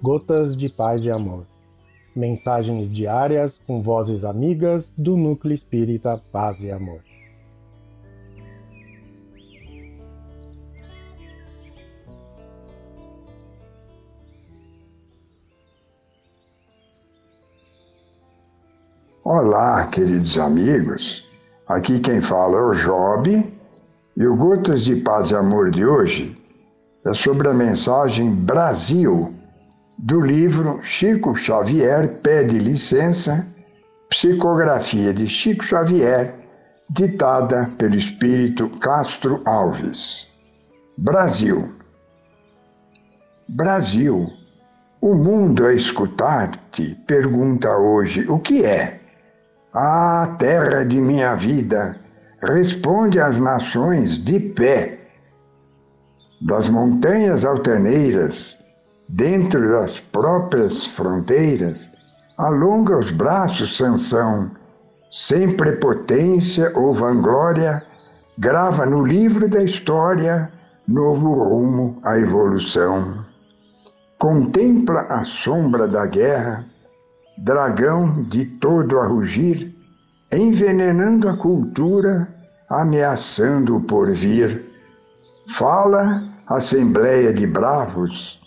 Gotas de Paz e Amor. Mensagens diárias com vozes amigas do Núcleo Espírita Paz e Amor. Olá, queridos amigos. Aqui quem fala é o Job e o Gotas de Paz e Amor de hoje é sobre a mensagem Brasil do livro Chico Xavier Pede Licença, psicografia de Chico Xavier, ditada pelo espírito Castro Alves. Brasil. Brasil, o mundo a escutar-te pergunta hoje o que é? Ah, terra de minha vida, responde às nações de pé. Das montanhas altaneiras, dentro das próprias fronteiras, alonga os braços Sansão, sem prepotência ou vanglória, grava no livro da história novo rumo à evolução. Contempla a sombra da guerra, dragão de todo a rugir, envenenando a cultura, ameaçando o porvir. Fala, assembleia de bravos,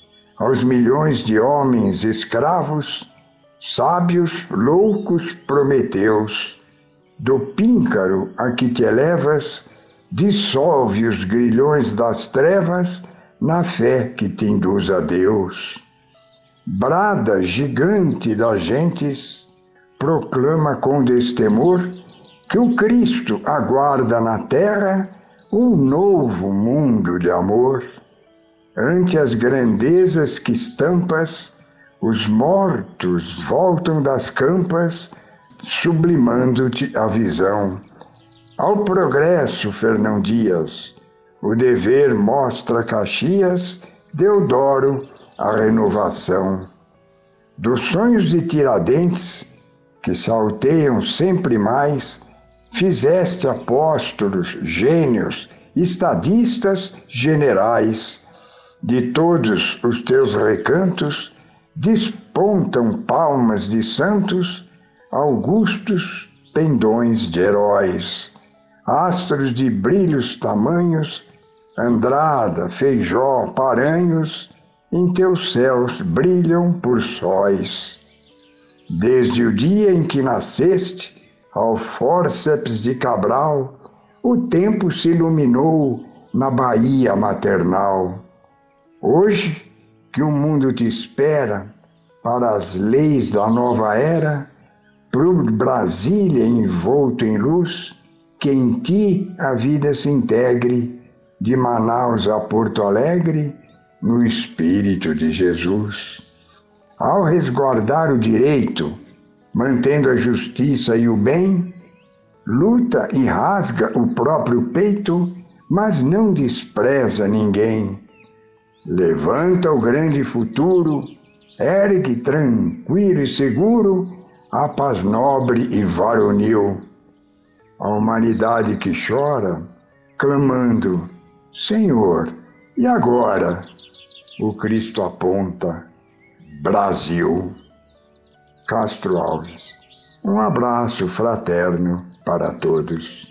aos milhões de homens escravos, sábios, loucos, prometeus. Do píncaro a que te elevas, dissolve os grilhões das trevas na fé que te induz a Deus. Brada gigante das gentes, proclama com destemor que o Cristo aguarda na terra um novo mundo de amor. Ante as grandezas que estampas, os mortos voltam das campas, sublimando-te a visão. Ao progresso, Fernão Dias, o dever mostra Caxias, Deodoro, a renovação. Dos sonhos de Tiradentes, que salteiam sempre mais, fizeste apóstolos, gênios, estadistas, generais. De todos os teus recantos despontam palmas de santos, augustos pendões de heróis, astros de brilhos tamanhos, Andrada, Feijó, Paranhos, em teus céus brilham por sóis. Desde o dia em que nasceste, ao fórceps de Cabral, o tempo se iluminou na Bahia maternal. Hoje, que o mundo te espera para as leis da nova era, pro Brasília envolto em luz, que em ti a vida se integre, de Manaus a Porto Alegre, no Espírito de Jesus ao resguardar o direito, mantendo a justiça e o bem, luta e rasga o próprio peito, mas não despreza ninguém. Levanta o grande futuro, ergue tranquilo e seguro a paz nobre e varonil. A humanidade que chora, clamando: Senhor, e agora? O Cristo aponta Brasil. Castro Alves. Um abraço fraterno para todos.